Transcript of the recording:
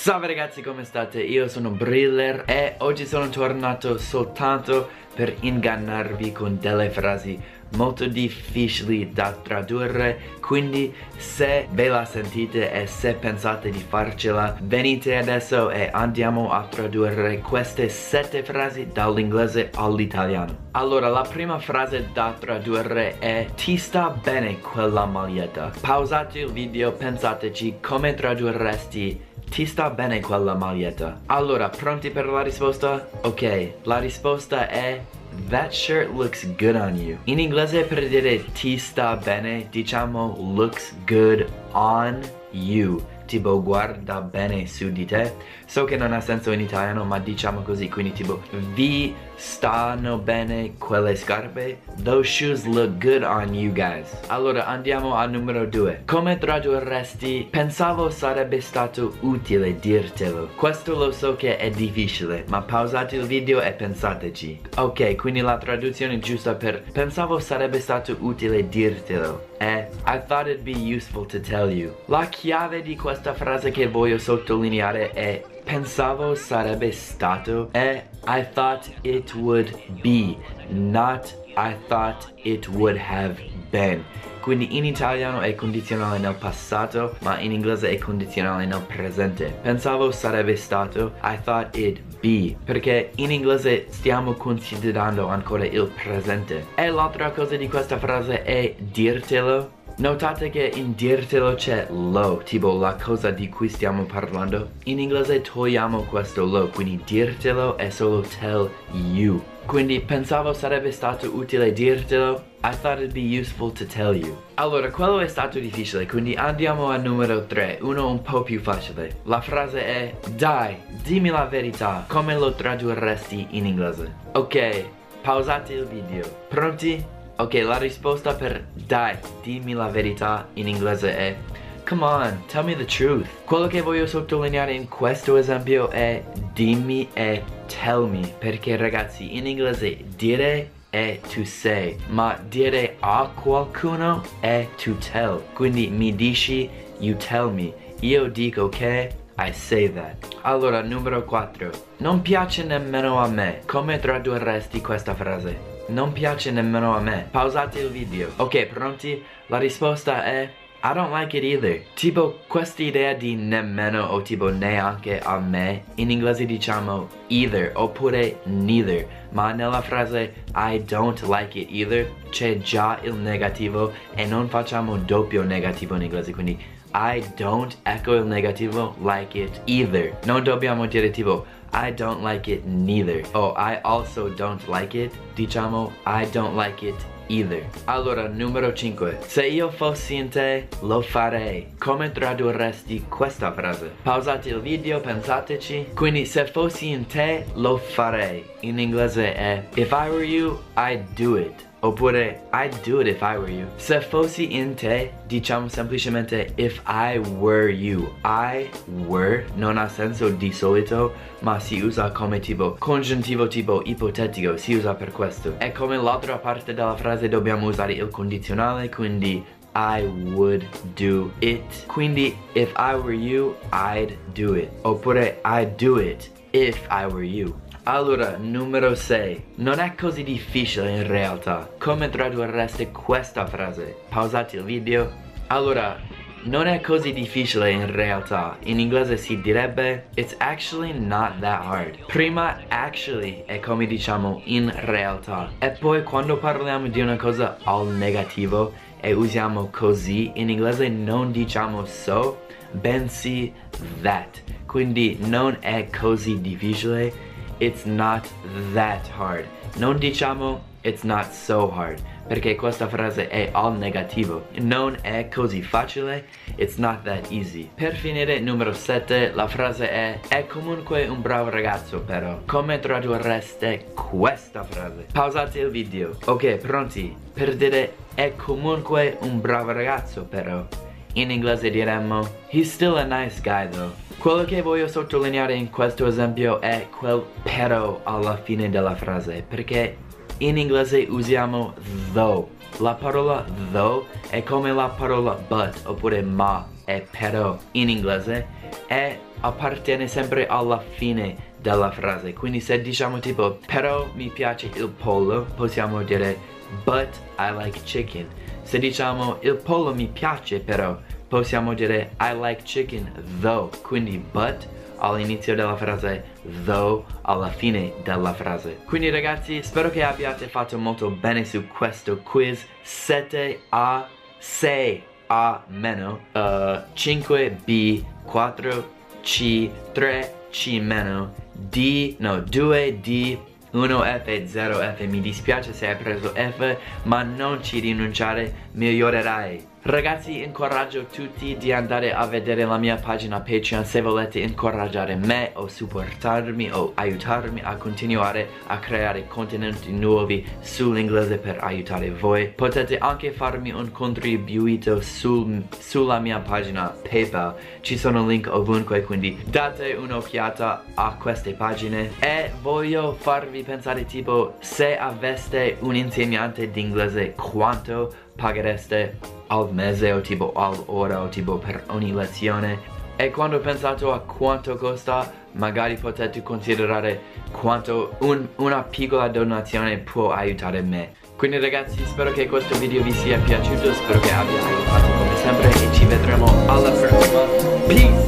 Salve ragazzi come state? Io sono Briller e oggi sono tornato soltanto per ingannarvi con delle frasi molto difficili da tradurre quindi se ve la sentite e se pensate di farcela venite adesso e andiamo a tradurre queste sette frasi dall'inglese all'italiano allora la prima frase da tradurre è ti sta bene quella maglietta pausate il video pensateci come tradurresti ti sta bene quella maglietta? Allora, pronti per la risposta? Ok, la risposta è That shirt looks good on you. In inglese per dire ti sta bene diciamo looks good on you tipo guarda bene su di te. So che non ha senso in italiano ma diciamo così quindi tipo vi stanno bene quelle scarpe? Those shoes look good on you guys. Allora andiamo al numero due. Come tradurresti? Pensavo sarebbe stato utile dirtelo. Questo lo so che è difficile ma pausate il video e pensateci. Ok quindi la traduzione giusta per pensavo sarebbe stato utile dirtelo è I thought it'd be useful to tell you la chiave di questa frase che voglio sottolineare è pensavo sarebbe stato e I thought it would be, not I thought it would have been. Quindi in italiano è condizionale nel passato, ma in inglese è condizionale nel presente. Pensavo sarebbe stato I thought it'd be, perché in inglese stiamo considerando ancora il presente. E l'altra cosa di questa frase è dirtelo Notate che in dirtelo c'è lo, tipo la cosa di cui stiamo parlando. In inglese togliamo questo lo, quindi dirtelo è solo tell you. Quindi pensavo sarebbe stato utile dirtelo. I thought it'd be useful to tell you. Allora, quello è stato difficile, quindi andiamo al numero 3, uno un po' più facile. La frase è Dai, dimmi la verità, come lo tradurresti in inglese? Ok, pausate il video. Pronti? Ok, la risposta per dai, dimmi la verità in inglese è Come on, tell me the truth. Quello che voglio sottolineare in questo esempio è dimmi e tell me. Perché ragazzi, in inglese dire è to say, ma dire a qualcuno è to tell. Quindi mi dici, you tell me. Io dico che I say that. Allora, numero 4. Non piace nemmeno a me. Come tradurresti questa frase? Non piace nemmeno a me. Pausate il video. Ok, pronti? La risposta è I don't like it either. Tipo questa idea di nemmeno o tipo neanche a me, in inglese diciamo either oppure neither, ma nella frase I don't like it either c'è già il negativo e non facciamo doppio negativo in inglese, quindi I don't ecco il negativo like it either. Non dobbiamo dire tipo I don't like it neither. Oh, I also don't like it. Diciamo, I don't like it either. Allora, numero 5. Se io fossi in te, lo farei. Come tradurresti questa frase? Pausate il video, pensateci. Quindi, se fossi in te, lo farei. In inglese è If I were you, I'd do it. Oppure I'd do it if I were you. Se fossi in te, diciamo semplicemente if I were you. I were non ha senso di solito, ma si usa come tipo congiuntivo tipo ipotetico, si usa per questo. E come l'altra parte della frase dobbiamo usare il condizionale, quindi I would do it. Quindi if I were you, I'd do it. Oppure I'd do it if I were you. Allora, numero 6. Non è così difficile in realtà. Come tradurreste questa frase? Pausate il video. Allora, non è così difficile in realtà. In inglese si direbbe It's actually not that hard. Prima actually è come diciamo in realtà. E poi quando parliamo di una cosa al negativo e usiamo così, in inglese non diciamo so, bensì that. Quindi non è così difficile it's not that hard. Non diciamo it's not so hard, perché questa frase è al negativo. Non è così facile, it's not that easy. Per finire, numero 7, la frase è è comunque un bravo ragazzo però. Come tradurreste questa frase? Pausate il video. Ok, pronti? Per dire è comunque un bravo ragazzo però. In inglese diremmo He's still a nice guy though. Quello che voglio sottolineare in questo esempio è quel però alla fine della frase perché in inglese usiamo though. La parola though è come la parola but oppure ma è però in inglese e appartiene sempre alla fine della frase quindi se diciamo tipo però mi piace il pollo possiamo dire but I like chicken se diciamo il pollo mi piace però possiamo dire I like chicken though quindi but all'inizio della frase though alla fine della frase. Quindi ragazzi spero che abbiate fatto molto bene su questo quiz. 7 a 6 a meno uh, 5 b 4 c 3 c meno d no 2 d 1F, 0F, mi dispiace se hai preso F, ma non ci rinunciare, migliorerai. Ragazzi incoraggio tutti di andare a vedere la mia pagina Patreon se volete incoraggiare me o supportarmi o aiutarmi a continuare a creare contenuti nuovi sull'inglese per aiutare voi. Potete anche farmi un contribuito sul, sulla mia pagina Paypal. Ci sono link ovunque quindi date un'occhiata a queste pagine. E voglio farvi pensare tipo se aveste un insegnante di inglese quanto paghereste al mese o tipo all'ora o tipo per ogni lezione. E quando ho pensato a quanto costa magari potete considerare quanto un, una piccola donazione può aiutare me. Quindi ragazzi spero che questo video vi sia piaciuto. Spero che abbia aiutato come sempre e ci vedremo alla prossima. Peace